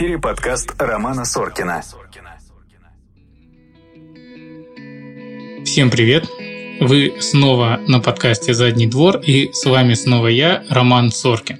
эфире подкаст Романа Соркина. Всем привет! Вы снова на подкасте «Задний двор» и с вами снова я, Роман Соркин.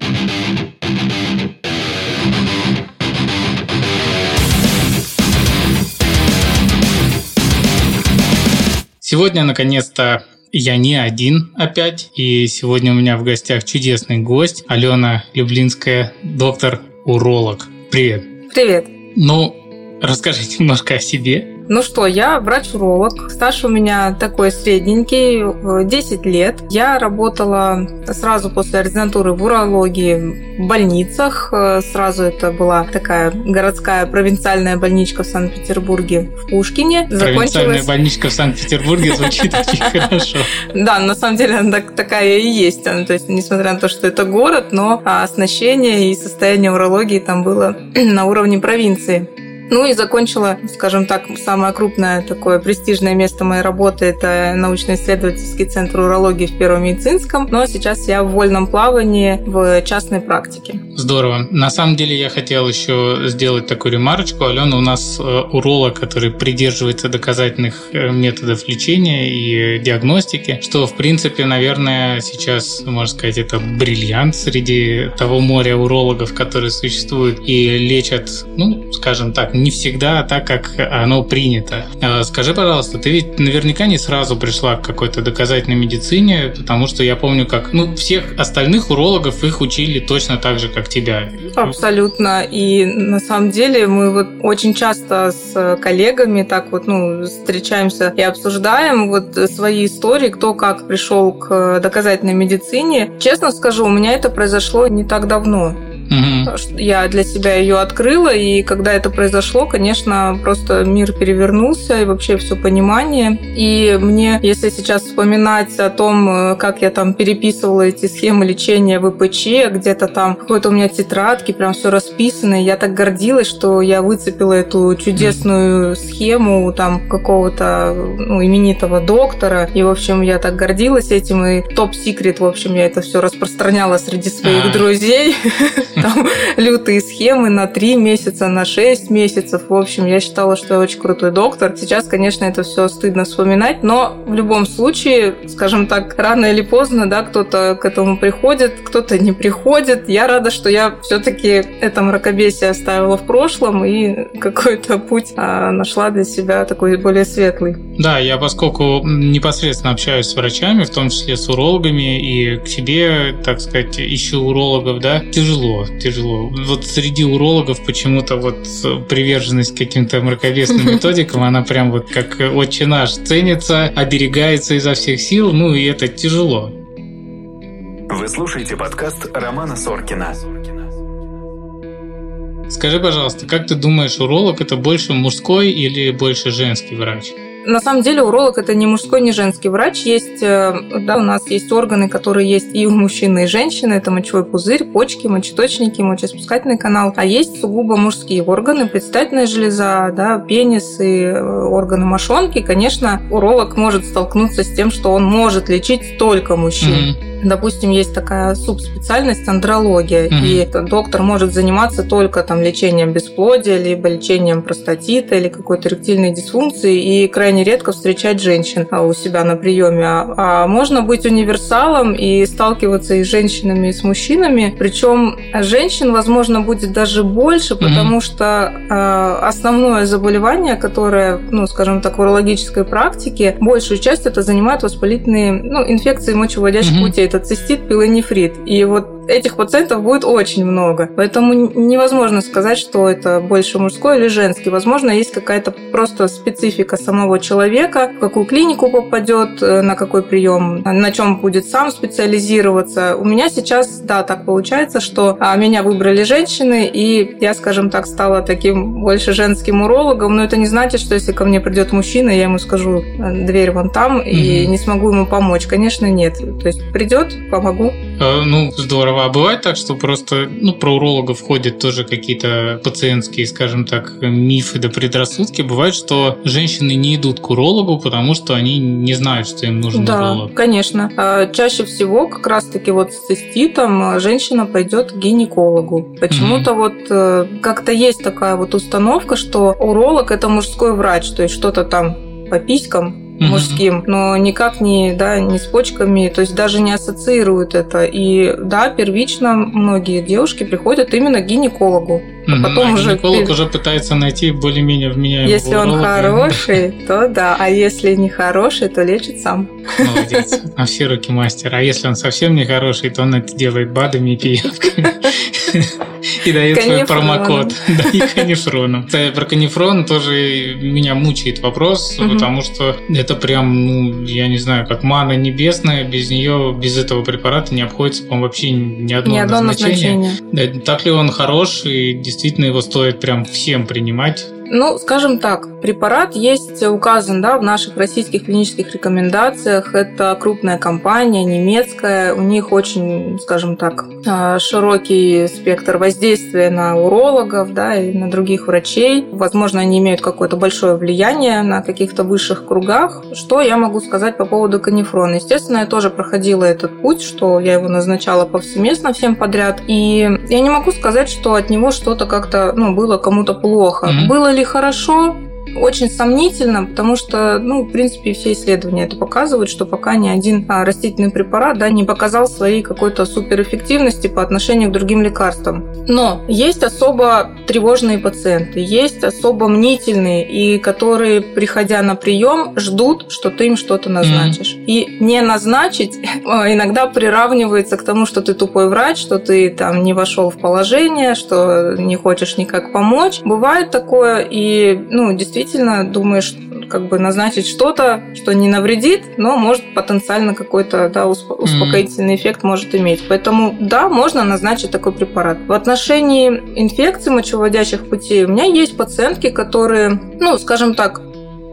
Сегодня, наконец-то, я не один опять, и сегодня у меня в гостях чудесный гость Алена Люблинская, доктор-уролог. Привет. Привет. Ну, расскажите немножко о себе. Ну что, я врач-уролог. Стаж у меня такой средненький, 10 лет. Я работала сразу после ординатуры в урологии в больницах. Сразу это была такая городская провинциальная больничка в Санкт-Петербурге в Пушкине. Провинциальная больничка в Санкт-Петербурге звучит очень хорошо. Да, на самом деле она такая и есть. То есть, несмотря на то, что это город, но оснащение и состояние урологии там было на уровне провинции. Ну и закончила, скажем так, самое крупное такое престижное место моей работы – это научно-исследовательский центр урологии в Первом медицинском. Но сейчас я в вольном плавании в частной практике. Здорово. На самом деле я хотел еще сделать такую ремарочку. Алена у нас э, уролог, который придерживается доказательных э, методов лечения и диагностики, что, в принципе, наверное, сейчас, можно сказать, это бриллиант среди того моря урологов, которые существуют и лечат, ну, скажем так, не всегда так, как оно принято. А, скажи, пожалуйста, ты ведь наверняка не сразу пришла к какой-то доказательной медицине, потому что я помню, как ну, всех остальных урологов их учили точно так же, как тебя. Абсолютно. И на самом деле мы вот очень часто с коллегами так вот ну, встречаемся и обсуждаем вот свои истории, кто как пришел к доказательной медицине. Честно скажу, у меня это произошло не так давно. Угу. Я для себя ее открыла, и когда это произошло, конечно, просто мир перевернулся, и вообще все понимание. И мне, если сейчас вспоминать о том, э, как я там переписывала эти схемы лечения в ИПЧ, где-то там какой-то у меня тетрадки, прям все расписано, и я так гордилась, что я выцепила эту чудесную схему там какого-то ну, именитого доктора, и, в общем, я так гордилась этим, и топ-секрет, в общем, я это все распространяла среди своих друзей. там лютые схемы на 3 месяца, на 6 месяцев. В общем, я считала, что я очень крутой доктор. Сейчас, конечно, это все стыдно вспоминать, но в любом случае, скажем так, рано или поздно, да, кто-то к этому приходит, кто-то не приходит. Я рада, что я все-таки это мракобесие оставила в прошлом и какой-то путь а, нашла для себя такой более светлый. Да, я поскольку непосредственно общаюсь с врачами, в том числе с урологами, и к себе, так сказать, ищу урологов, да, тяжело тяжело. Вот среди урологов почему-то вот приверженность к каким-то мракобесным методикам, она прям вот как отче наш ценится, оберегается изо всех сил, ну и это тяжело. Вы слушаете подкаст Романа Соркина. Скажи, пожалуйста, как ты думаешь, уролог это больше мужской или больше женский врач? На самом деле уролог это не мужской, не женский врач. Есть, э, да, у нас есть органы, которые есть и у мужчины, и женщины. Это мочевой пузырь, почки, мочеточники, мочеиспускательный канал. А есть сугубо мужские органы, предстательная железа, да, пенис и э, органы мошонки. Конечно, уролог может столкнуться с тем, что он может лечить только мужчин. Mm-hmm. Допустим, есть такая субспециальность андрология, mm-hmm. и доктор может заниматься только там лечением бесплодия, либо лечением простатита или какой-то эректильной дисфункции, и крайне редко встречать женщин а, у себя на приеме. А, а можно быть универсалом и сталкиваться и с женщинами, и с мужчинами. Причем женщин, возможно, будет даже больше, потому mm-hmm. что э, основное заболевание, которое, ну, скажем так, в урологической практике, большую часть это занимают воспалительные ну, инфекции мочеводящих mm-hmm. путей это цистит, пилонефрит. И вот этих пациентов будет очень много. Поэтому невозможно сказать, что это больше мужской или женский. Возможно, есть какая-то просто специфика самого человека, в какую клинику попадет, э, на какой прием, на чем будет сам специализироваться. У меня сейчас, да, так получается, что а, меня выбрали женщины, и я, скажем так, стала таким больше женским урологом, но это не значит, что если ко мне придет мужчина, я ему скажу, э, дверь вон там, mm-hmm. и не смогу ему помочь. Конечно, нет. То есть придет, помогу. Э, ну, здорово. А бывает так, что просто, ну, про урологов ходят тоже какие-то пациентские, скажем так, мифы да предрассудки. Бывает, что женщины не идут к урологу, потому что они не знают, что им нужен да, уролог. конечно. А чаще всего как раз-таки вот с циститом женщина пойдет к гинекологу. Почему-то mm-hmm. вот э, как-то есть такая вот установка, что уролог это мужской врач, то есть что-то там по писькам мужским, но никак не, да, не с почками, то есть даже не ассоциируют это. И да, первично многие девушки приходят именно к гинекологу. А потом а уже гинеколог уже пытается найти более-менее вменяемого Если он хороший, то да, а если не хороший, то лечит сам. Молодец. На все руки мастер. А если он совсем не хороший, то он это делает БАДами и пиявками. И дает свой промокод. Да, и канифроном. Про канифрон тоже меня мучает вопрос, потому что это прям, ну, я не знаю, как мана небесная, без нее, без этого препарата не обходится, по-моему, вообще ни одно, ни одно назначение. назначение. Так ли он хорош и действительно его стоит прям всем принимать? Ну, скажем так, препарат есть указан да, в наших российских клинических рекомендациях. Это крупная компания, немецкая. У них очень, скажем так, а, широкий спектр воздействия на урологов да, и на других врачей. Возможно, они имеют какое-то большое влияние на каких-то высших кругах. Что я могу сказать по поводу канифрона? Естественно, я тоже проходила этот путь, что я его назначала повсеместно всем подряд. И я не могу сказать, что от него что-то как-то ну, было кому-то плохо. Mm-hmm. Было ли хорошо, очень сомнительно, потому что, ну, в принципе, все исследования это показывают, что пока ни один а, растительный препарат да, не показал своей какой-то суперэффективности по отношению к другим лекарствам. Но есть особо тревожные пациенты, есть особо мнительные, и которые, приходя на прием, ждут, что ты им что-то назначишь. Mm-hmm. И не назначить а, иногда приравнивается к тому, что ты тупой врач, что ты там не вошел в положение, что не хочешь никак помочь. Бывает такое, и, ну, действительно, действительно думаешь, как бы назначить что-то, что не навредит, но может потенциально какой-то да, успокоительный mm-hmm. эффект может иметь. Поэтому да, можно назначить такой препарат. В отношении инфекций мочеводящих путей у меня есть пациентки, которые, ну, скажем так,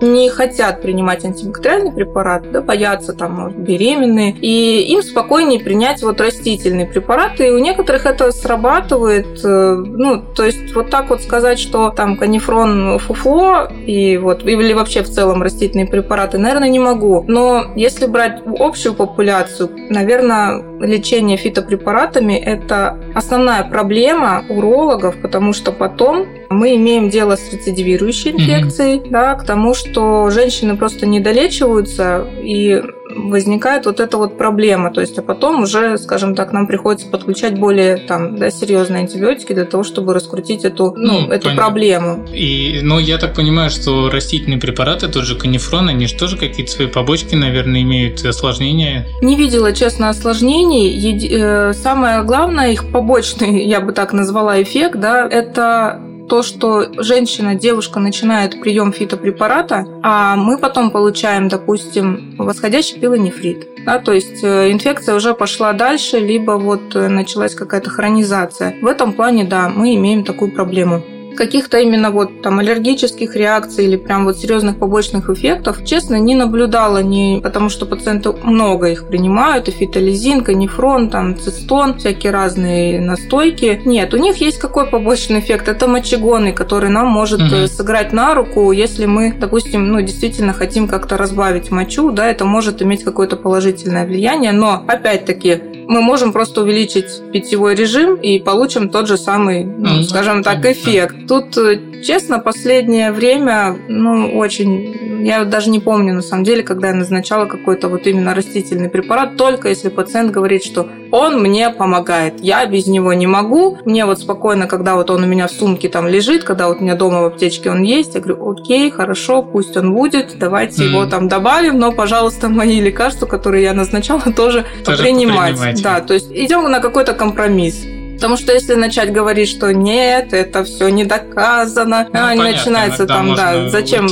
не хотят принимать антибактериальный препарат, да, боятся там, беременные, и им спокойнее принять вот растительные препараты, и у некоторых это срабатывает, э, ну, то есть вот так вот сказать, что там канифрон фуфло, и вот, или вообще в целом растительные препараты, наверное, не могу, но если брать общую популяцию, наверное, лечение фитопрепаратами – это основная проблема урологов, потому что потом мы имеем дело с рецидивирующей инфекцией, mm-hmm. да, к тому, что женщины просто не долечиваются и возникает вот эта вот проблема. То есть, а потом уже, скажем так, нам приходится подключать более там, да, серьезные антибиотики для того, чтобы раскрутить эту, ну, ну эту проблему. И, ну, я так понимаю, что растительные препараты, тот же канифрон, они же тоже какие-то свои побочки, наверное, имеют осложнения? Не видела, честно, осложнений. Еди... Э, самое главное, их побочный, я бы так назвала, эффект, да, это то, что женщина, девушка начинает прием фитопрепарата, а мы потом получаем, допустим, восходящий пилонефрит. Да, то есть э, инфекция уже пошла дальше, либо вот э, началась какая-то хронизация. В этом плане, да, мы имеем такую проблему каких-то именно вот там аллергических реакций или прям вот серьезных побочных эффектов, честно, не наблюдала, не потому что пациенты много их принимают, и фитолизин, канифрон, там цистон, всякие разные настойки. Нет, у них есть какой побочный эффект? Это мочегонный, который нам может угу. сыграть на руку, если мы, допустим, ну, действительно хотим как-то разбавить мочу, да, это может иметь какое-то положительное влияние, но, опять-таки, мы можем просто увеличить питьевой режим и получим тот же самый, ну, скажем так, эффект. Тут, э, честно, последнее время, ну, очень... Я даже не помню, на самом деле, когда я назначала какой-то вот именно растительный препарат, только если пациент говорит, что он мне помогает, я без него не могу. Мне вот спокойно, когда вот он у меня в сумке там лежит, когда вот у меня дома в аптечке он есть, я говорю, окей, хорошо, пусть он будет, давайте mm. его там добавим, но, пожалуйста, мои лекарства, которые я назначала, тоже, тоже принимать. Да, то есть идем на какой-то компромисс. Потому что если начать говорить, что нет, это все не доказано, ну, а, понятно, начинается там, да, зачем,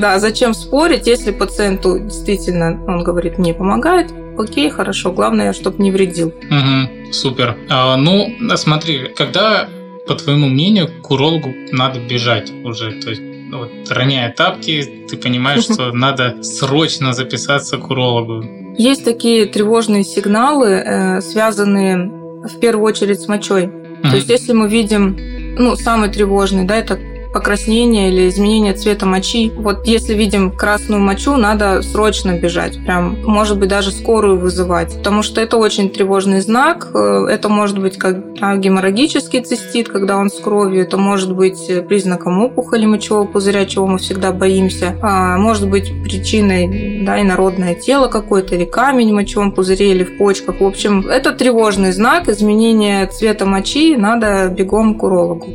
да, зачем спорить, если пациенту действительно, он говорит, мне помогает, окей, хорошо, главное, чтобы не вредил. Угу, супер. А, ну, смотри, когда, по твоему мнению, к урологу надо бежать уже, то есть вот, роняя тапки, ты понимаешь, что надо срочно записаться к урологу. Есть такие тревожные сигналы, э, связанные в первую очередь с мочой. Mm-hmm. То есть, если мы видим, ну, самый тревожный, да, это покраснение или изменение цвета мочи. Вот если видим красную мочу, надо срочно бежать. Прям, может быть, даже скорую вызывать. Потому что это очень тревожный знак. Э, это может быть как геморрагический цистит, когда он с кровью. Это может быть признаком опухоли мочевого пузыря, чего мы всегда боимся. А может быть причиной да, инородное тело какое-то или камень в мочевом пузыре или в почках. В общем, это тревожный знак изменения цвета мочи. Надо бегом к урологу.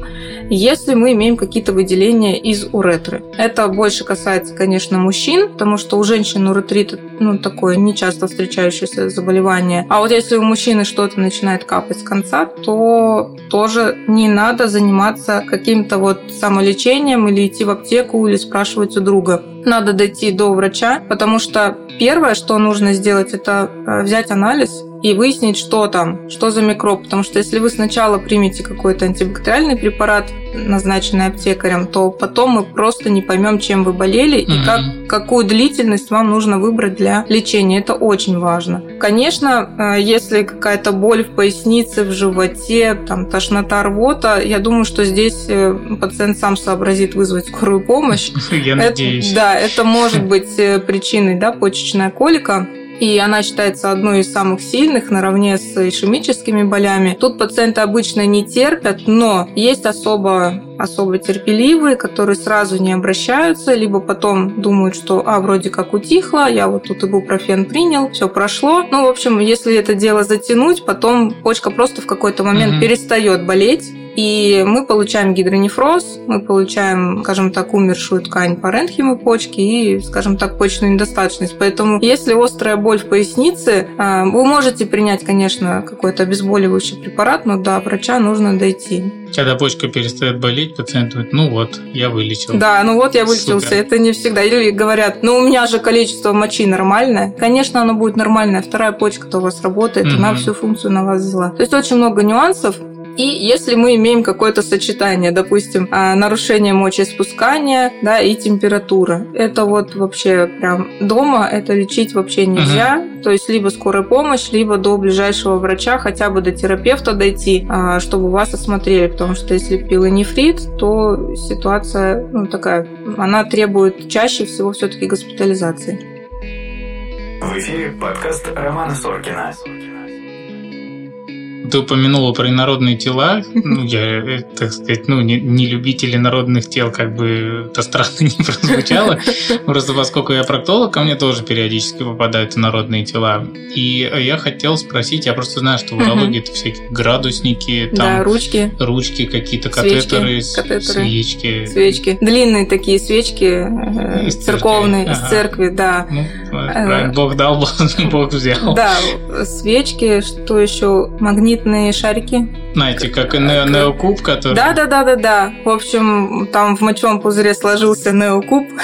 Если мы имеем какие-то выделения из уретры. Это больше касается, конечно, мужчин, потому что у женщин уретрит ну, такое нечасто встречающееся заболевание. А вот если у мужчины что-то начинает капать с конца, то тоже не надо заниматься каким-то вот самолечением или идти в аптеку или спрашивать у друга. Надо дойти до врача, потому что первое, что нужно сделать, это э, взять анализ и выяснить, что там, что за микроб. Потому что если вы сначала примете какой-то антибактериальный препарат, назначенный аптекарем, то потом мы просто не поймем, чем вы болели mm-hmm. и как, какую длительность вам нужно выбрать для лечения. Это очень важно. Конечно, э, если какая-то боль в пояснице, в животе, там, тошнота, рвота, я думаю, что здесь э, пациент сам сообразит вызвать скорую помощь. Я надеюсь. Да, это может быть э, причиной да, почечная колика и она считается одной из самых сильных наравне с ишемическими болями. Тут пациенты обычно не терпят, но есть особо особо терпеливые, которые сразу не обращаются, либо потом думают, что а, вроде как утихло, я вот тут ибупрофен принял, все прошло. Ну, в общем, если это дело затянуть, потом почка просто в какой-то момент mm-hmm. перестает болеть, и мы получаем гидронефроз, мы получаем, скажем так, умершую ткань паренхимы почки и, скажем так, почечную недостаточность. Поэтому, если острая боль в пояснице, а, вы можете принять, конечно, какой-то обезболивающий препарат, но до врача нужно дойти. Когда почка перестает болеть, пациент говорит, ну вот, я вылечил. Да, ну вот я вылечился. Супер. Это не всегда. Или говорят, ну у меня же количество мочи нормальное. Конечно, оно будет нормальное. Вторая почка-то у вас работает, угу. она всю функцию на вас взяла. То есть очень много нюансов. И если мы имеем какое-то сочетание, допустим, а, нарушение мочеиспускания, да, и температура, это вот вообще прям дома это лечить вообще нельзя. Uh-huh. То есть либо скорая помощь, либо до ближайшего врача, хотя бы до терапевта дойти, а, чтобы вас осмотрели, потому что если пилонефрит, то ситуация ну, такая, она требует чаще всего все-таки госпитализации. В эфире подкаст Романа Соркина ты упомянула про инородные тела. Ну, я, э, так сказать, ну, не, не любители народных тел, как бы это странно не прозвучало. Просто поскольку я проктолог, ко мне тоже периодически попадают инородные тела. И я хотел спросить, я просто знаю, что в урологии это всякие градусники, там, да, ручки, ручки какие-то, катетеры, катетеры, свечки. Свечки. Длинные такие свечки, э, из церковные, ага. из церкви, да. Ну, э, Бог дал, Бог взял. Да, свечки, что еще, магнит магнитные шарики. Знаете, как и не неокуб, который... Да, да, да, да, да. В общем, там в мочевом пузыре сложился неокуб.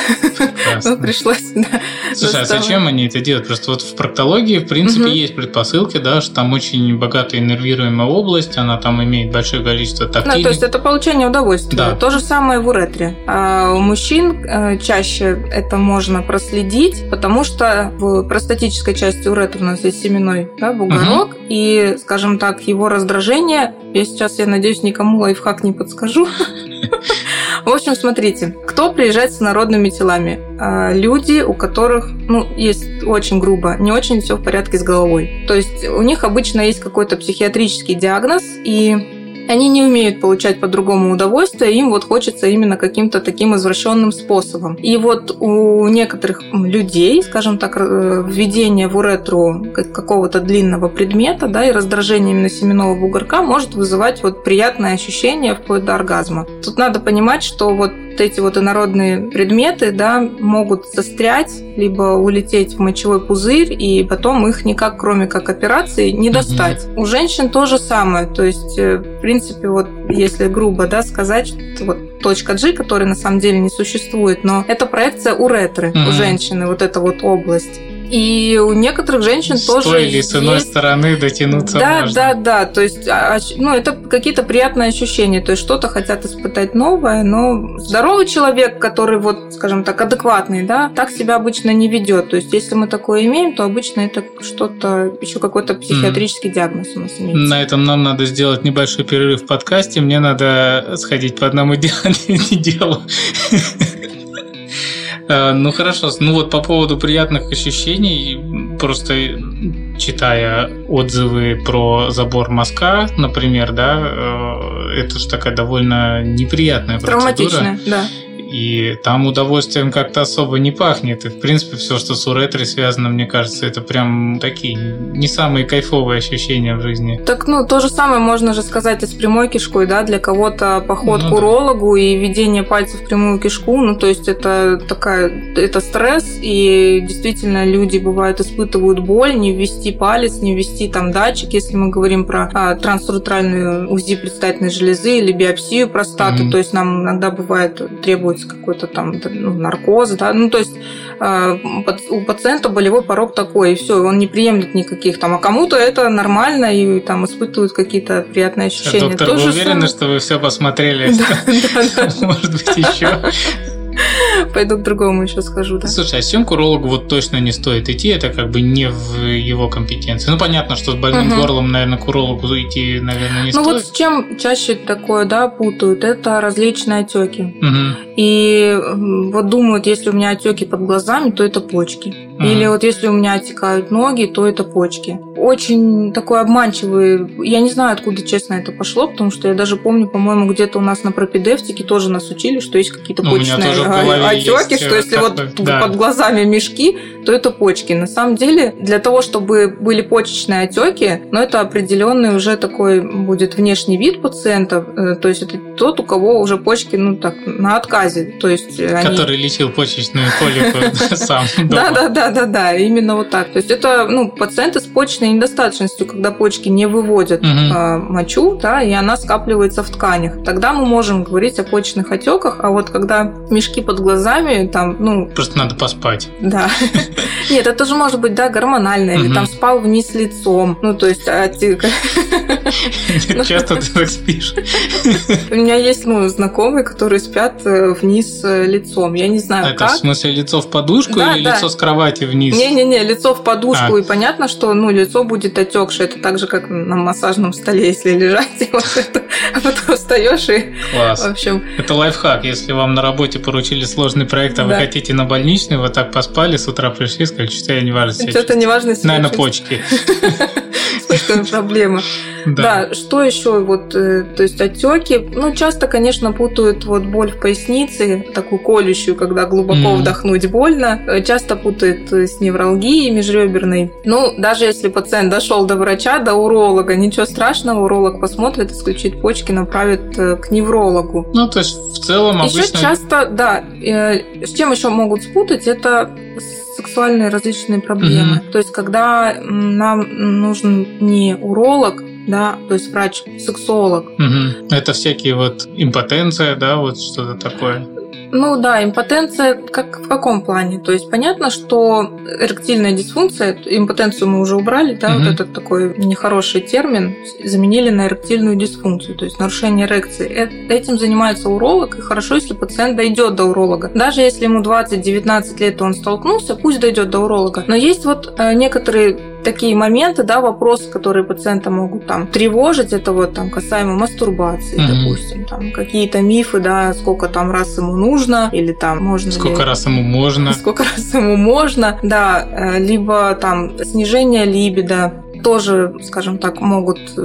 Ну, пришлось, да. Слушай, а зачем они это делают? Просто вот в проктологии, в принципе, есть предпосылки, да, что там очень богатая иннервируемая область, она там имеет большое количество тактильных... Ну, то есть это получение удовольствия. Да. То же самое в уретре. А у мужчин э, чаще это можно проследить, потому что в простатической части уретры у нас есть семенной да, бугорок, и, скажем так, его раздражение, я сейчас, я надеюсь, никому лайфхак не подскажу. В общем, смотрите, кто приезжает с народными телами? А, люди, у которых, ну, есть очень грубо, не очень все в порядке с головой. То есть у них обычно есть какой-то психиатрический диагноз, и они не умеют получать по-другому удовольствие, им вот хочется именно каким-то таким извращенным способом. И вот у некоторых людей, скажем так, введение в уретру какого-то длинного предмета, да, и раздражение именно семенного бугорка может вызывать вот приятное ощущение вплоть до оргазма. Тут надо понимать, что вот эти вот инородные предметы, да, могут застрять, либо улететь в мочевой пузырь, и потом их никак, кроме как операции, не достать. Mm-hmm. У женщин то же самое, то есть, э, в принципе, вот если грубо, да, сказать, вот точка G, которая на самом деле не существует, но это проекция уретры mm-hmm. у женщины, вот эта вот область. И у некоторых женщин с тоже той или с иной есть... стороны дотянуться Да, можно. да, да. То есть, а, а, ну, это какие-то приятные ощущения. То есть, что-то хотят испытать новое, но здоровый человек, который вот, скажем так, адекватный, да, так себя обычно не ведет. То есть, если мы такое имеем, то обычно это что-то, еще какой-то психиатрический диагноз у нас имеется. На этом нам надо сделать небольшой перерыв в подкасте. Мне надо сходить по одному де- делу. Э, Ну хорошо, ну вот по поводу приятных ощущений, просто читая отзывы про забор мазка, например, да, э, это же такая довольно неприятная процедура. Травматичное, да. И там удовольствием как-то особо не пахнет. И, в принципе, все, что с уретрой связано, мне кажется, это прям такие не самые кайфовые ощущения в жизни. Так, ну, то же самое можно же сказать и с прямой кишкой, да, для кого-то поход Ну к да. урологу и введение пальцев в прямую кишку, ну, то есть это такая, это стресс, и действительно люди, бывают, испытывают боль, не ввести палец, не ввести там датчик, если мы говорим про а, трансуретральную УЗИ предстательной железы или биопсию простаты, Мгм. то есть нам иногда бывает, требуется какой-то там ну, наркоз, да, ну, то есть а, пат- у пациента болевой порог такой, и все, он не приемлет никаких там, а кому-то это нормально, и там испытывают какие-то приятные ощущения. Доктор, То вы уверены, самое- что вы все посмотрели? Да, да, да. Может быть, еще? Пойду к другому еще скажу, да. Слушай, а к урологу вот точно не стоит идти, это как бы не в его компетенции. Ну, понятно, что с больным Мгм. горлом, наверное, к урологу идти, наверное, не Ну вот стоит. с чем чаще такое, да, путают, это различные отеки. Мгм. И вот думают, если у меня отеки под глазами, то это почки. Мгм. Или вот если у меня отекают ноги, то это почки. Очень такой обманчивый. Я не знаю, откуда, честно, это пошло, потому что я даже помню, по-моему, где-то у нас на пропедевтике тоже нас учили, что есть какие-то Ну, у меня почечные тоже в голове отеки, есть, что э, если вот да. под глазами мешки, то это почки. На самом деле, для того, чтобы были почечные отеки, но это определенный уже такой будет внешний вид пациента, э, то есть это тот, у кого уже почки, ну так, на отказе, то есть э, они... Который лечил почечную колику сам Да, да, да, да, да, именно вот так. То есть это ну, пациенты с почечной недостаточностью, когда почки не выводят а, мочу, да, и она скапливается в тканях. Тогда мы можем говорить о почечных отеках, а вот когда мешки под глазами, там, ну, Просто надо поспать. да. Нет, это же может быть, да, гормонально, или там спал вниз лицом. Ну, то есть, а, те- Часто ты так спишь. у меня есть, ну, знакомые, которые спят э, вниз э, лицом. Я не знаю, Это в как. смысле лицо в подушку или лицо с кровати вниз? Не-не-не, лицо в подушку, А. и понятно, что ну, лицо будет отекшее. Это так же, как на массажном столе, если лежать, а потом встаешь и, в Класс. общем, Это лайфхак. Если вам на работе поручили сложный проект, а вы Да. хотите на больничный, вот так поспали, с утра пришли, сказали, что я не важно что-то неважно себя Наверное, почки. Чем проблема. Да. Что еще? Вот, э, то есть отеки. Ну, часто, конечно, путают вот боль в пояснице, такую колющую, когда глубоко вдохнуть больно. Э, Часто путают э, с невралгией межреберной. Ну, даже если пациент дошел до врача, до уролога, ничего страшного, уролог посмотрит, исключит почки, направит к неврологу. Ну, то есть, в целом, Еще обычно... часто, да, с чем еще могут спутать, это сексуальные различные проблемы. То есть, когда нам нужен не уролог, да, то есть врач-сексолог. Мгм. Это всякие вот импотенция, да, вот что-то такое. Ну да, импотенция как в каком плане? То есть понятно, что эректильная дисфункция, импотенцию мы уже убрали, да, Мгм. вот этот такой нехороший термин, заменили на эректильную дисфункцию, то есть нарушение эрекции. Э- Этим занимается уролог, и хорошо, если пациент дойдет до уролога. Даже если ему 20-19 лет, он столкнулся, пусть дойдет до уролога. Но есть вот э, некоторые такие моменты, да, вопросы, которые пациента могут там тревожить, это вот там касаемо мастурбации, Мгм. допустим, там какие-то мифы, да, сколько там раз ему нужно, или там можно Сколько ли- раз ему можно. сколько раз ему можно, да, э, либо там снижение либидо, тоже, скажем так, могут э,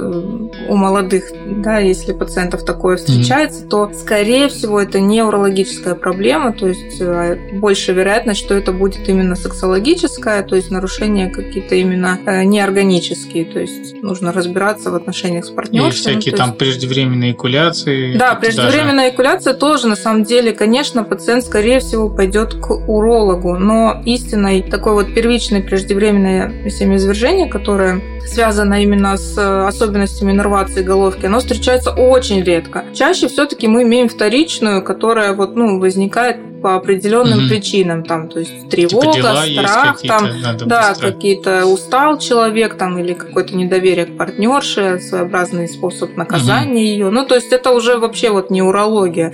у молодых, да, если пациентов такое встречается, то, скорее всего, это неврологическая проблема, то есть э, больше вероятность, что это будет именно сексологическая, то есть нарушения какие-то именно э, неорганические, то есть нужно разбираться в отношениях с И партнершей. всякие ну, там есть- преждевременные экуляции. да, преждевременная экуляция тоже, на самом деле, конечно, пациент, скорее всего, пойдет к урологу, но истинной такой вот первичной преждевременное семяизвержение, которое связано именно с особенностями иннервации головки, оно встречается очень редко. Чаще все-таки мы имеем вторичную, которая вот, ну, возникает по определенным угу. причинам, там, то есть тревога, типа страх, там, да, какие-то устал человек, там, или какое-то недоверие к партнерше, своеобразный способ наказания угу. ее. Ну, то есть это уже вообще вот не урология.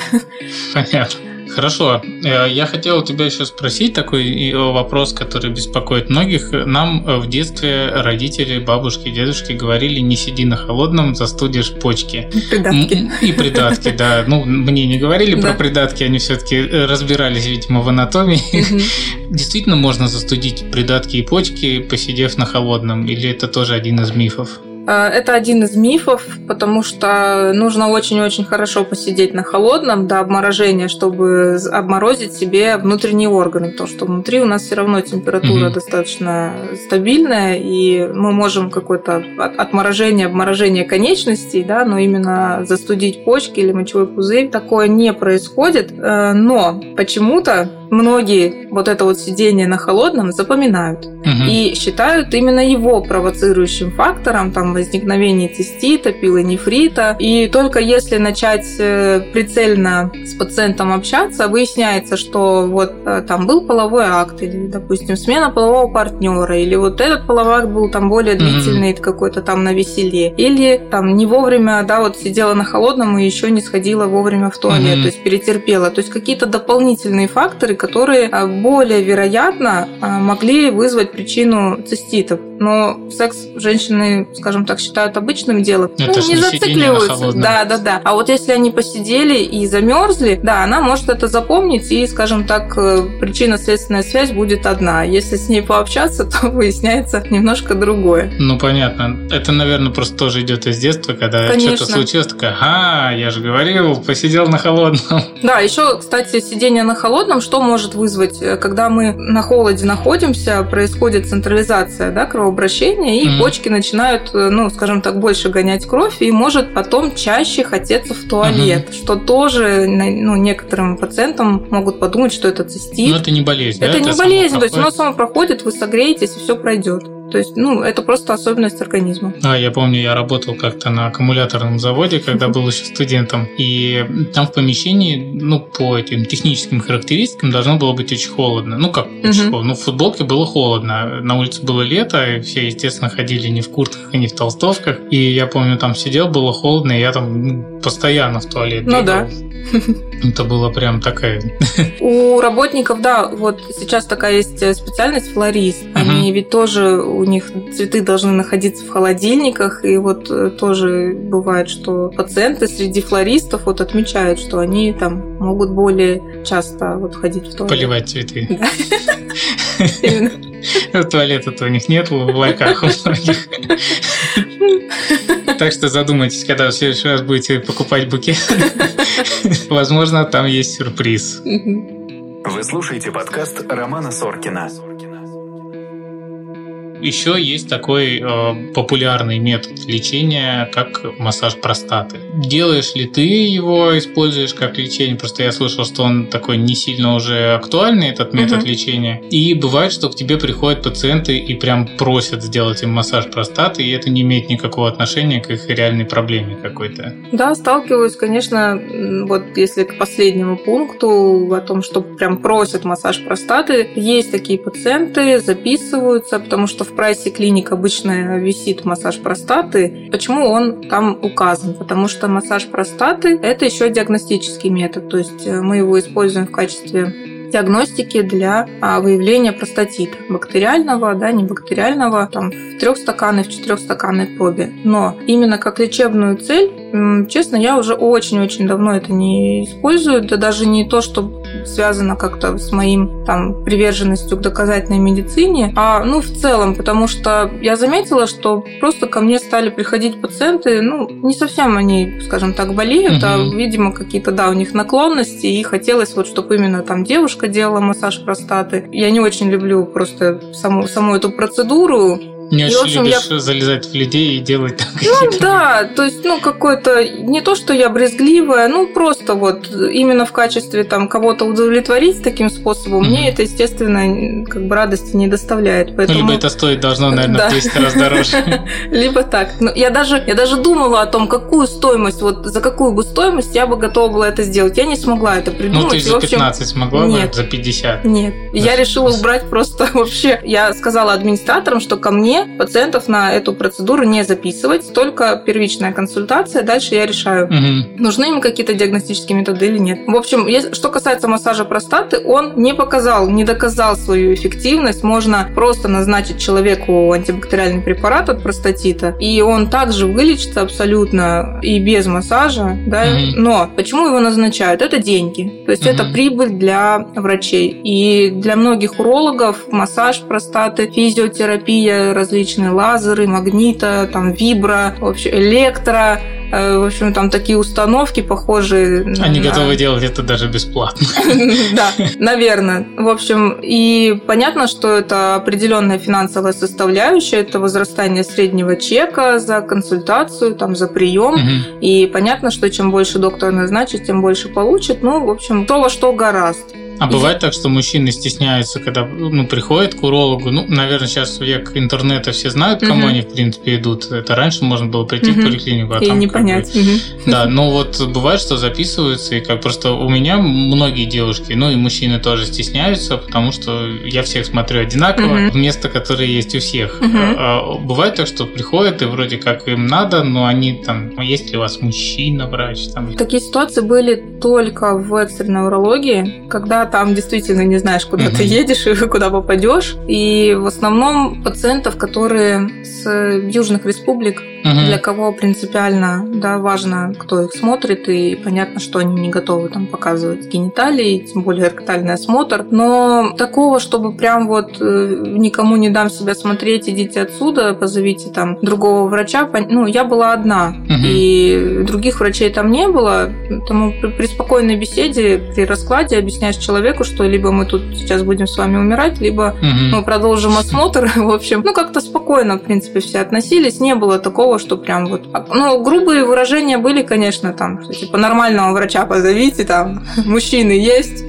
Понятно. Хорошо. Э, я хотел у тебя еще спросить такой вопрос, который беспокоит многих. Нам э, в детстве родители, бабушки, дедушки говорили, не сиди на холодном, застудишь почки. Придатки. И придатки, да. Ну, мне не говорили про придатки, они все-таки э, разбирались, видимо, в анатомии. Действительно можно застудить придатки и почки, посидев на холодном, или это тоже один из мифов? Э, это один из мифов, потому что нужно очень-очень хорошо посидеть на холодном до обморожения, чтобы обморозить себе внутренние органы, потому что внутри у нас все равно температура mm-hmm. достаточно стабильная, и мы можем какое-то отморожение, обморожение конечностей, да, но именно застудить почки или мочевой пузырь такое не происходит. Э, но почему-то многие вот это вот сидение на холодном запоминают угу. и считают именно его провоцирующим фактором там возникновения цистита, пилонефрита. И только если начать э, прицельно с пациентом общаться, выясняется, что вот э, там был половой акт, или, допустим, смена полового партнера, или вот этот половой акт был там более длительный, угу. какой-то там на веселе, или там не вовремя, да, вот сидела на холодном и еще не сходила вовремя в туалет, угу. то есть перетерпела. То есть какие-то дополнительные факторы, которые а, более вероятно а, могли вызвать причину циститов. Но секс женщины, скажем так, считают обычным делом. Это ну, не, зацикливаются. Да, да, да. А вот если они посидели и замерзли, да, она может это запомнить, и, скажем так, э, причинно-следственная связь будет одна. Если с ней пообщаться, то выясняется немножко другое. Ну, понятно. Это, наверное, просто тоже идет из детства, когда что-то случилось, такая, ага, я же говорил, посидел на холодном. Да, еще, кстати, сидение на холодном, что может вызвать, э, когда мы на холоде находимся, происходит централизация да, кровообращения, и mm-hmm. почки начинают, э, ну, скажем так, больше гонять кровь, и может потом чаще хотеться в туалет, mm-hmm. что тоже ну, некоторым пациентам могут подумать, что это цистит. Но это не болезнь, Это да? не это болезнь, то есть оно само проходит, вы согреетесь, и все пройдет. То есть, ну, это просто особенность организма. А, я помню, я работал как-то на аккумуляторном заводе, когда был еще студентом, и там в помещении, ну, по этим техническим характеристикам должно было быть очень холодно. Ну, как очень холодно? Ну, в футболке было холодно. На улице было лето, и все, естественно, ходили не в куртках и не в толстовках. И я помню, там сидел, было холодно, и я там ну, постоянно в туалет Ну да. Это было прям такая... У работников, да, вот сейчас такая есть специальность флорист. Они ведь тоже, у них цветы должны находиться в холодильниках, и вот э, тоже бывает, что пациенты среди флористов вот отмечают, что они там могут более часто вот ходить в туалет. Поливать цветы. Да. Туалета-то у них нет в лайках у многих. Так что задумайтесь, когда в следующий раз будете покупать букет. Возможно, там есть сюрприз. Вы слушаете подкаст Романа Соркина. Еще есть такой э, популярный метод лечения, как массаж простаты. Делаешь ли ты его, используешь как лечение? Просто я слышал, что он такой не сильно уже актуальный, этот метод угу. лечения. И бывает, что к тебе приходят пациенты и прям просят сделать им массаж простаты, и это не имеет никакого отношения к их реальной проблеме какой-то. Да, сталкиваюсь, конечно, вот если к последнему пункту о том, что прям просят массаж простаты, есть такие пациенты, записываются, потому что в прайсе клиник обычно висит массаж простаты. Почему он там указан? Потому что массаж простаты – это еще диагностический метод, то есть э, мы его используем в качестве диагностики для а, выявления простатита бактериального, да, не бактериального, там в трехстаканной, в четырехстаканной пробе. Но именно как лечебную цель, честно, я уже очень-очень давно это не использую, да даже не то, что связано как-то с моим там приверженностью к доказательной медицине, а ну в целом, потому что я заметила, что просто ко мне стали приходить пациенты, ну не совсем они, скажем так, болеют, угу. а видимо какие-то да у них наклонности и хотелось вот, чтобы именно там девушка делала массаж простаты. Я не очень люблю просто саму саму эту процедуру, Не И, очень в общем, любишь я- залезать в людей и делать там Ну да, то есть, ну, какое-то, не то, что я брезгливая, ну, просто вот именно в качестве там кого-то удовлетворить таким способом, Мгм. мне это, естественно, как бы радости не доставляет. Ну, Поэтому... либо это стоит должно, наверное, Да. в 10 раз дороже. Либо так. Но я даже, я даже думала о том, какую стоимость, вот за какую бы стоимость я бы готова была это сделать. Я не смогла это придумать. Ну, ты за общем, 15 смогла бы, за 50. Нет. Я решила убрать просто вообще. Я сказала администраторам, что ко мне пациентов на эту процедуру не записывать, только первичная консультация, дальше я решаю, Мгм. нужны им какие-то диагностические методы или нет. В общем, что касается массажа простаты, он не показал, не доказал свою эффективность. Можно просто назначить человеку антибактериальный препарат от простатита, и он также вылечится абсолютно и без массажа, да. Мгм. Но почему его назначают? Это деньги. То есть это Мгм. прибыль для врачей. И для многих урологов массаж простаты, физиотерапия, различные лазеры, магнита, там вибро, вообще электро, э, в общем, там такие установки похожие. на- Они готовы делать это даже бесплатно. Да, наверное. В общем, и понятно, что это определенная финансовая составляющая, это возрастание среднего чека за консультацию, там, за прием. И понятно, что чем больше доктор назначит, тем больше получит. Ну, в общем, то, во что гораст. А бывает так, что мужчины стесняются, когда ну, приходят к урологу. Ну, наверное, сейчас век интернета все знают, к кому Мгм. они, в принципе, идут. Это раньше можно было прийти в Мгм. поликлинику, а и там не как бы- понять. Мгм. Да, но вот бывает, что записываются, и как просто у меня многие девушки, ну и мужчины тоже стесняются, потому что я всех смотрю одинаково, в место, которое есть у всех. Мгм. А, Бывает так, что приходят, и вроде как им надо, но они там, «А есть ли у вас мужчина-врач? Там, Такие ситуации были только в экстренной урологии, когда там действительно не знаешь, куда Мгм. ты едешь и куда попадешь. И в основном пациентов, которые с южных республик, Мгм. для кого принципиально да, важно, кто их смотрит, и понятно, что они не готовы там показывать гениталии, тем более ректальный осмотр. Но такого, чтобы прям вот э, никому не дам себя смотреть, идите отсюда, позовите там другого врача. Ну, я была одна, Мгм. и других врачей там не было, поэтому при, спокойной беседе, при раскладе объясняешь человеку, что либо мы тут сейчас будем с вами умирать, либо Мгм. мы продолжим осмотр. В общем, ну как-то спокойно, в принципе, все относились. Не было такого, что прям вот... Ну, грубые выражения были, конечно, там, что, типа нормального врача позовите, там, мужчины есть.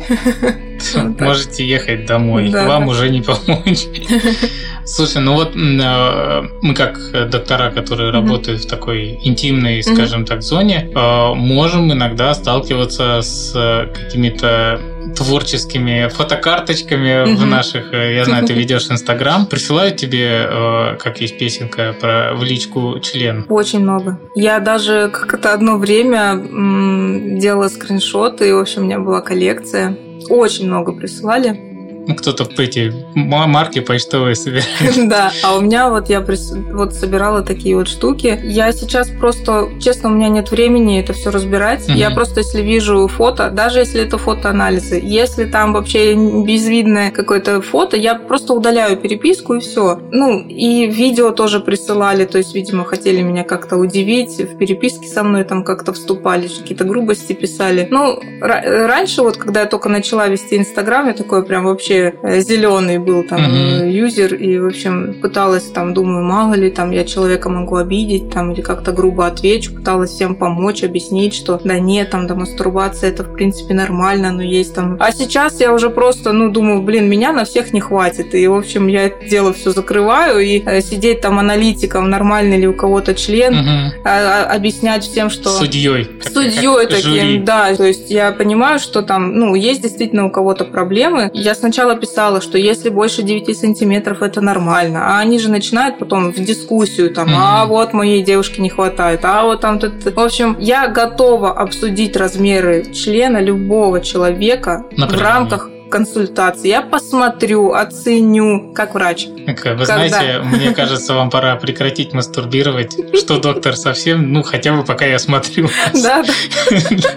Можете ехать домой, Да, вам уже не помочь. Слушай, ну вот э, мы как доктора, которые Мгм. работают в такой интимной, скажем так, зоне, э, можем иногда сталкиваться с э, какими-то творческими фотокарточками в Мгм. наших, э, я знаю, ты ведешь Инстаграм, присылают тебе, э, как есть песенка про в личку член. Очень много. Я даже как-то одно время м, делала скриншоты, и, в общем, у меня была коллекция. Очень много присылали. Ну, Кто-то эти ма- марки почтовые собирает. Да, а у меня вот я вот собирала такие вот штуки. Я сейчас просто, честно, у меня нет времени это все разбирать. Я просто, если вижу фото, даже если это фотоанализы, если там вообще безвидное какое-то фото, я просто удаляю переписку и все. Ну, и видео тоже присылали, то есть, видимо, хотели меня как-то удивить, в переписке со мной там как-то вступали, какие-то грубости писали. Ну, ра- раньше вот, когда я только начала вести Инстаграм, я такой прям вообще зеленый был там э, юзер, и, в общем, пыталась там, думаю, мало ли, там, я человека могу обидеть, там, или как-то грубо отвечу, пыталась всем помочь, объяснить, что да нет, там, да, мастурбация, это, в принципе, нормально, но есть там... А сейчас я уже просто, ну, думаю, блин, меня на всех не хватит, и, в общем, я это дело все закрываю, и э, сидеть там аналитиком, нормальный ли у кого-то член, Мгм. а- а- объяснять всем, что... Судьей. Судьей как жюри. таким, да. То есть я понимаю, что там, ну, есть действительно у кого-то проблемы. Я сначала писала, что если больше 9 сантиметров, это нормально. А они же начинают потом в дискуссию, там, а вот моей девушке не хватает, а вот там... тут- В общем, я готова обсудить размеры члена любого человека На в рамках консультации. Я посмотрю, оценю, как врач. Так, Вы Когда? знаете, мне кажется, вам пора прекратить мастурбировать. Что, доктор, совсем? Ну, хотя бы пока я смотрю. Да, да.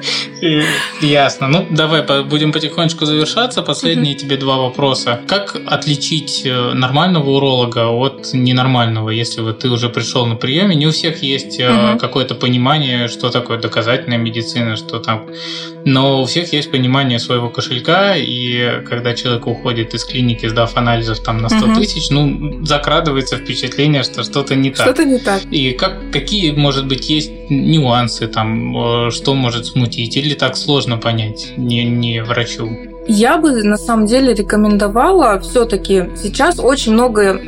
Ясно. Ну, давай будем потихонечку завершаться. Последние тебе два вопроса. Как отличить э, нормального уролога от ненормального, если вот ты уже пришел на приеме? Не у всех есть э, какое-то понимание, что такое доказательная медицина, что там. Но у всех есть понимание своего кошелька, и когда человек уходит из клиники, сдав анализов там на 100 Мгм. тысяч, ну, закрадывается впечатление, что что-то не так. Что-то не так. И как, какие, может быть, есть нюансы там, э, что может смутить, или так сложно понять не, не врачу? Я бы на самом деле рекомендовала все-таки сейчас очень много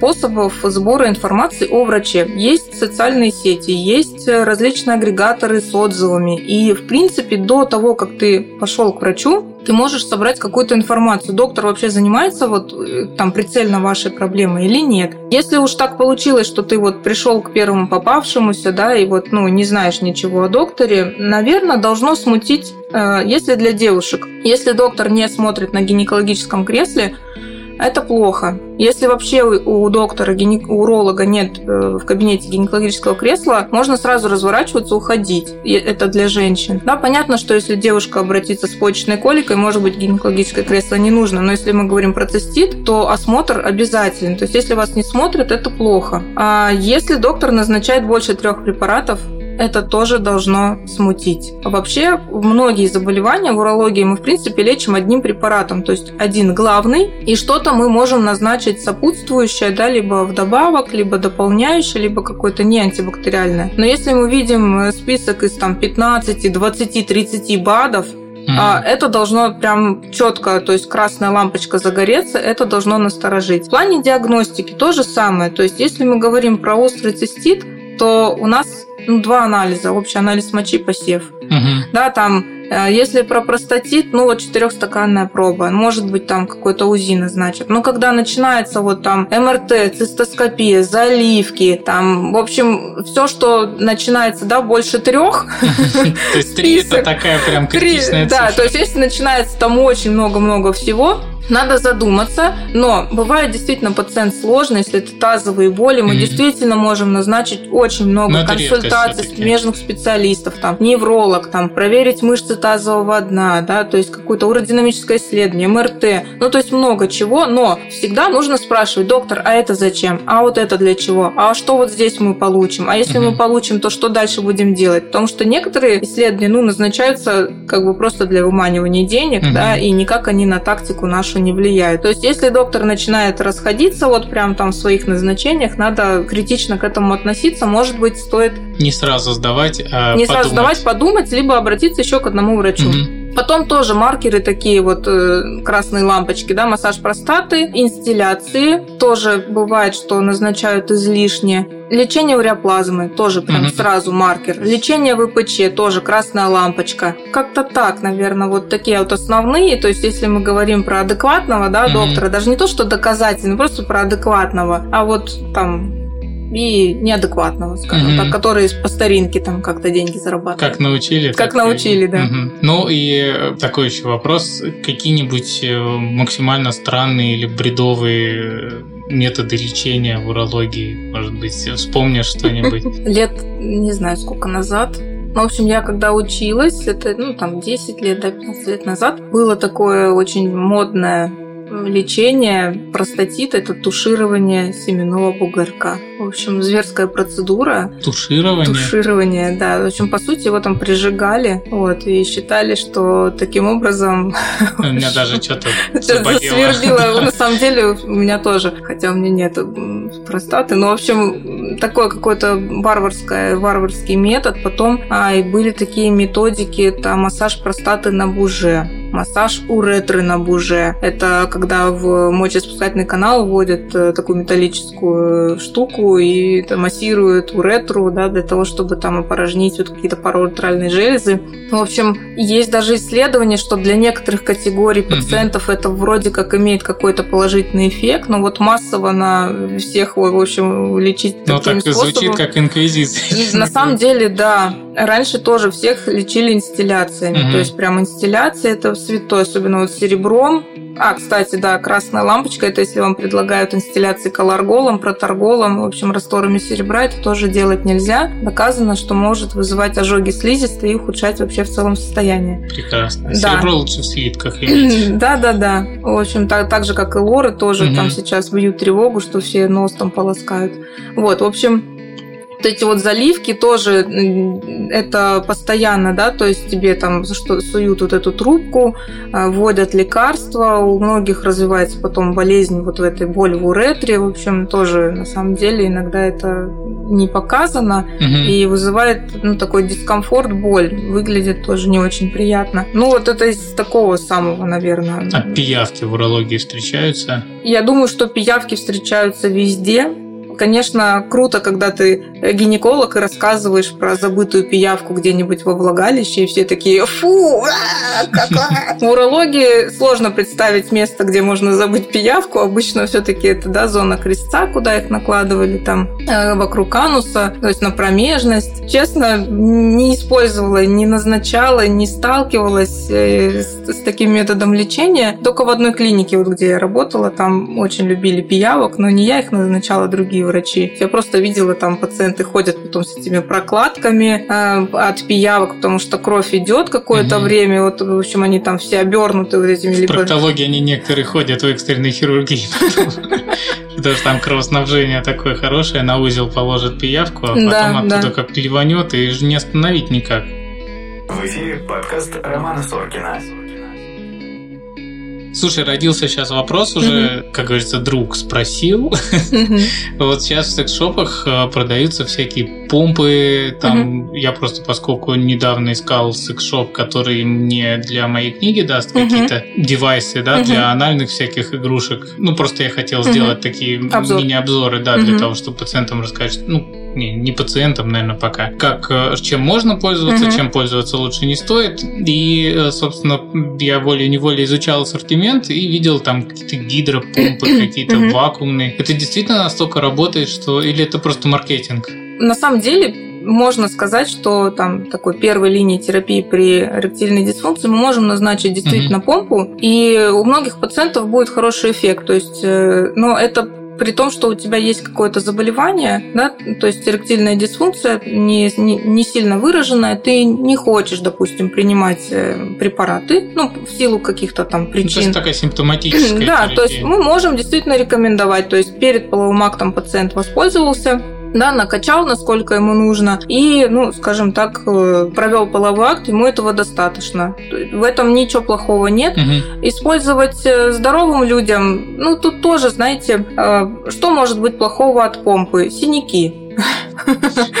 способов сбора информации о враче. Есть социальные сети, есть различные агрегаторы с отзывами. И, в принципе, до того, как ты пошел к врачу, ты можешь собрать какую-то информацию. Доктор вообще занимается вот э, там прицельно вашей проблемой или нет. Если уж так получилось, что ты вот пришел к первому попавшемуся, да, и вот, ну, не знаешь ничего о докторе, наверное, должно смутить, э, если для девушек. Если доктор не смотрит на гинекологическом кресле, это плохо. Если вообще у доктора, у уролога нет э, в кабинете гинекологического кресла, можно сразу разворачиваться, уходить. Это для женщин. Да, понятно, что если девушка обратится с почечной коликой, может быть, гинекологическое кресло не нужно. Но если мы говорим про цистит, то осмотр обязателен. То есть, если вас не смотрят, это плохо. А если доктор назначает больше трех препаратов, это тоже должно смутить. Вообще, многие заболевания в урологии мы, в принципе, лечим одним препаратом, то есть один главный, и что-то мы можем назначить сопутствующее, да, либо вдобавок, либо дополняющее, либо какое-то не антибактериальное. Но если мы видим э, список из там 15, 20, 30 БАДов, Mm-hmm. Это должно прям четко, то есть красная лампочка загореться, это должно насторожить. В плане диагностики то же самое. То есть если мы говорим про острый цистит, то у нас ну, два анализа. Общий анализ мочи, посев. Угу. Да, там, э, если про простатит, ну, вот четырехстаканная проба. Может быть, там какой-то УЗИ назначат. Но когда начинается вот там МРТ, цистоскопия, заливки, там, в общем, все, что начинается, да, больше трех. То есть три это такая прям критичная Да, то есть если начинается там очень много-много всего, надо задуматься, но бывает действительно пациент сложный, если это тазовые боли, мы mm-hmm. действительно можем назначить очень много но консультаций смежных специалистов, там, невролог, там, проверить мышцы тазового дна, да, то есть какое-то уродинамическое исследование, МРТ, ну, то есть много чего, но всегда нужно спрашивать, доктор, а это зачем? А вот это для чего? А что вот здесь мы получим? А если mm-hmm. мы получим, то что дальше будем делать? Потому что некоторые исследования, ну, назначаются как бы просто для выманивания денег, mm-hmm. да, и никак они на тактику нашу не влияют. То есть, если доктор начинает расходиться вот прям там в своих назначениях, надо критично к этому относиться. Может быть, стоит... Не сразу сдавать, а Не подумать. сразу сдавать, подумать, либо обратиться еще к одному врачу. Угу. Потом тоже маркеры такие вот э, красные лампочки, да, массаж простаты, инстилляции. Тоже бывает, что назначают излишне. Лечение уреоплазмы тоже прям mm-hmm. сразу маркер. Лечение ВПЧ тоже красная лампочка. Как-то так, наверное, вот такие вот основные. То есть, если мы говорим про адекватного, да, mm-hmm. доктора, даже не то, что доказательно, просто про адекватного, а вот там и неадекватного, скажем mm-hmm. так, которые по старинке там как-то деньги зарабатывают. Как научили. Как научили, и... да. Mm-hmm. Ну и э, такой еще вопрос. Какие-нибудь э, максимально странные или бредовые э, методы лечения в урологии? Может быть, вспомнишь что-нибудь? Лет, не знаю, сколько назад, ну, в общем, я когда училась, это, ну, там, 10 лет, да, 15 лет назад, было такое очень модное лечение простатита – это туширование семенного бугорка. В общем, зверская процедура. Туширование? Туширование, да. В общем, по сути, его там прижигали, вот, и считали, что таким образом... У меня даже что-то свербило. На самом деле, у меня тоже, хотя у меня нет простаты, но, в общем, такой какой-то варварский, варварский метод. Потом а, и были такие методики, там, массаж простаты на буже массаж уретры на буже. Это когда в мочеиспускательный канал вводят э, такую металлическую штуку и массируют уретру, да, для того, чтобы там опорожнить вот какие-то парауретральные железы. В общем, есть даже исследование, что для некоторых категорий пациентов mm-hmm. это вроде как имеет какой-то положительный эффект, но вот массово на всех, в общем, лечить ну, таким так способом... звучит как инквизиция. На самом деле, да. Раньше тоже всех лечили инстилляциями. Mm-hmm. То есть прям инстилляция это святой, особенно вот серебром. А, кстати, да, красная лампочка, это если вам предлагают инстилляции колорголом, проторголом, в общем, растворами серебра, это тоже делать нельзя. Доказано, что может вызывать ожоги слизистой и ухудшать вообще в целом состояние. Прекрасно. Да. Серебро лучше в слитках иметь. Да, да, да. В общем, так, так же, как и лоры, тоже угу. там сейчас бьют тревогу, что все нос там полоскают. Вот, в общем, Вот эти вот заливки тоже это постоянно, да, то есть тебе там что суют вот эту трубку, э, вводят лекарства, у многих развивается потом болезнь вот в этой боли в уретре, в общем, тоже на самом деле иногда это не показано угу. и вызывает ну, такой дискомфорт, боль, выглядит тоже не очень приятно. Ну вот это из такого самого, наверное. А пиявки в урологии встречаются? Я думаю, что пиявки встречаются везде, конечно, круто, когда ты гинеколог и рассказываешь про забытую пиявку где-нибудь во влагалище, и все такие «фу, а, какая!» В урологии сложно представить место, где можно забыть пиявку. Обычно все таки это да, зона крестца, куда их накладывали там э, вокруг ануса, то есть на промежность. Честно, не использовала, не назначала, не сталкивалась э, с таким методом лечения. Только в одной клинике, вот где я работала, там очень любили пиявок, но не я их назначала, другие врачи. Я просто видела там пациенты ходят потом с этими прокладками э, от пиявок, потому что кровь идет какое-то угу. время. Вот, в общем, они там все обернуты вот этими. В проктологии они некоторые ходят в экстренной хирургии. Потому что там кровоснабжение такое хорошее, на узел положит пиявку, а потом оттуда как ливанет, и не остановить никак. В эфире подкаст Романа Соркина. Слушай, родился сейчас вопрос уже, mm-hmm. как говорится, друг спросил. Mm-hmm. вот сейчас в секс-шопах э, продаются всякие помпы. Там mm-hmm. я просто, поскольку недавно искал секс-шоп, который мне для моей книги даст mm-hmm. какие-то девайсы, да, mm-hmm. для анальных всяких игрушек. Ну, просто я хотел mm-hmm. сделать такие Обзор. мини-обзоры, да, mm-hmm. для того, чтобы пациентам рассказать, ну, не, не пациентам, наверное, пока, как, э, чем можно пользоваться, mm-hmm. чем пользоваться лучше не стоит. И, э, собственно, я волей-неволей изучал ассортимент и видел там какие-то гидропомпы, какие-то mm-hmm. вакуумные. Это действительно настолько работает, что... Или это просто маркетинг? На самом деле, можно сказать, что там такой первой линии терапии при эректильной дисфункции мы можем назначить действительно mm-hmm. помпу, и у многих пациентов будет хороший эффект. То есть, э, но это при том, что у тебя есть какое-то заболевание, да, то есть эректильная дисфункция не, не, не сильно выраженная, ты не хочешь, допустим, принимать э, препараты, ну, в силу каких-то там причин. Ну, то есть такая симптоматическая. Да, то есть мы можем действительно рекомендовать, то есть перед половым актом пациент воспользовался да, накачал, насколько ему нужно, и, ну, скажем так, э, провел половой акт, ему этого достаточно. В этом ничего плохого нет. Угу. Использовать э, здоровым людям, ну, тут тоже, знаете, э, что может быть плохого от помпы? Синяки.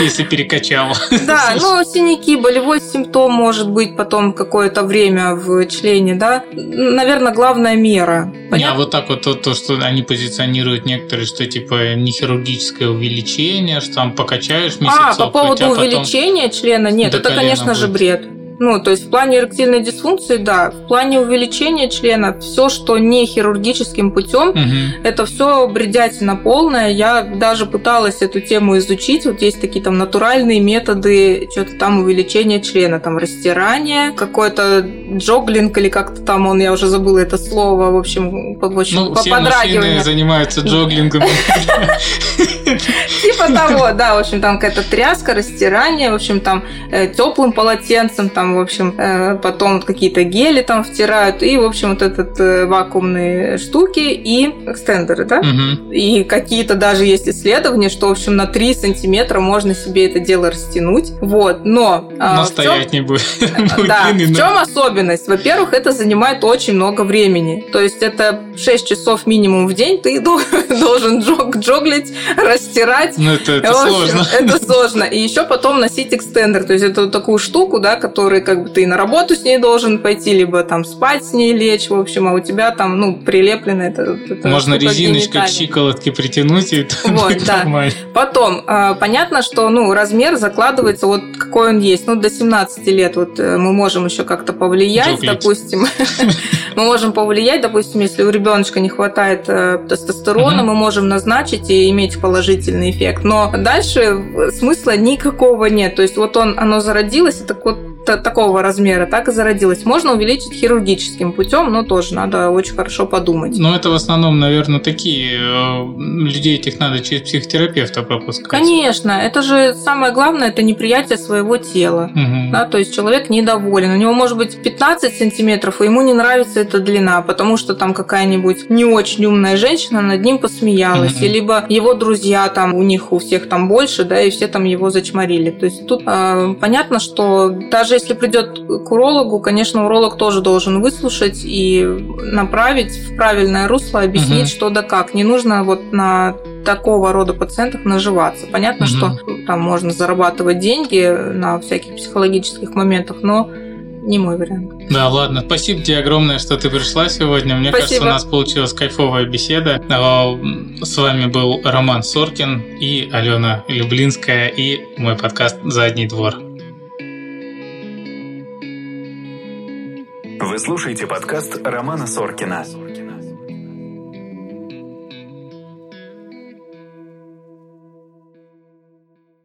Если перекачал. Да, ну, синяки, болевой симптом может быть потом какое-то время в члене, да. Наверное, главная мера. Не, а вот так вот то, то, что они позиционируют некоторые, что типа не хирургическое увеличение, что там покачаешь месяцок. А, по поводу увеличения члена, нет, это, конечно же, бред. Ну, то есть в плане эректильной дисфункции, да. В плане увеличения члена, все, что не хирургическим путем, угу. это все бредятина полная. Я даже пыталась эту тему изучить. Вот есть такие там натуральные методы, что-то там увеличения члена, там растирание, какой-то джоглинг или как-то там он, я уже забыла это слово, в общем, в общем ну, все мужчины занимаются джоглингом. Типа того, да, в общем, там какая-то тряска, растирание, в общем, там э, теплым полотенцем, там, в общем, э, потом какие-то гели там втирают, и, в общем, вот этот э, вакуумные штуки и экстендеры, да? И какие-то даже есть исследования, что, в общем, на 3 сантиметра можно себе это дело растянуть. Вот, но... Но стоять не будет. Да, в чем особенность? Во-первых, это занимает очень много времени. То есть это 6 часов минимум в день ты должен джоглить, растирать. Ну, это, это общем, сложно. Это сложно. И еще потом носить экстендер. То есть это вот такую штуку, да, которую как бы ты на работу с ней должен пойти, либо там спать с ней лечь, в общем, а у тебя там, ну, прилеплено это. это Можно резиночкой к щиколотке притянуть, и это вот, да. нормально. Потом, а, понятно, что, ну, размер закладывается вот какой он есть. Ну, до 17 лет вот э, мы можем еще как-то повлиять, Джоклить. допустим. мы можем повлиять, допустим, если у ребеночка не хватает э, тестостерона, мы можем назначить и иметь положительный эффект. Но дальше смысла никакого нет. То есть вот он, оно зародилось, и так вот такого размера, так и зародилась. Можно увеличить хирургическим путем, но тоже надо очень хорошо подумать. Но это в основном, наверное, такие э, людей этих надо через психотерапевта пропускать. Конечно, это же самое главное, это неприятие своего тела. Угу. Да, то есть человек недоволен. У него может быть 15 сантиметров, и ему не нравится эта длина, потому что там какая-нибудь не очень умная женщина над ним посмеялась, угу. либо его друзья там, у них у всех там больше, да, и все там его зачморили. То есть тут э, понятно, что даже если придет к урологу, конечно, уролог тоже должен выслушать и направить в правильное русло, объяснить, угу. что да как. Не нужно вот на такого рода пациентах наживаться. Понятно, угу. что там можно зарабатывать деньги на всяких психологических моментах, но не мой вариант. Да, ладно. Спасибо тебе огромное, что ты пришла сегодня. Мне Спасибо. кажется, у нас получилась кайфовая беседа. А, с вами был Роман Соркин и Алена Люблинская и мой подкаст «Задний двор». Вы слушаете подкаст Романа Соркина.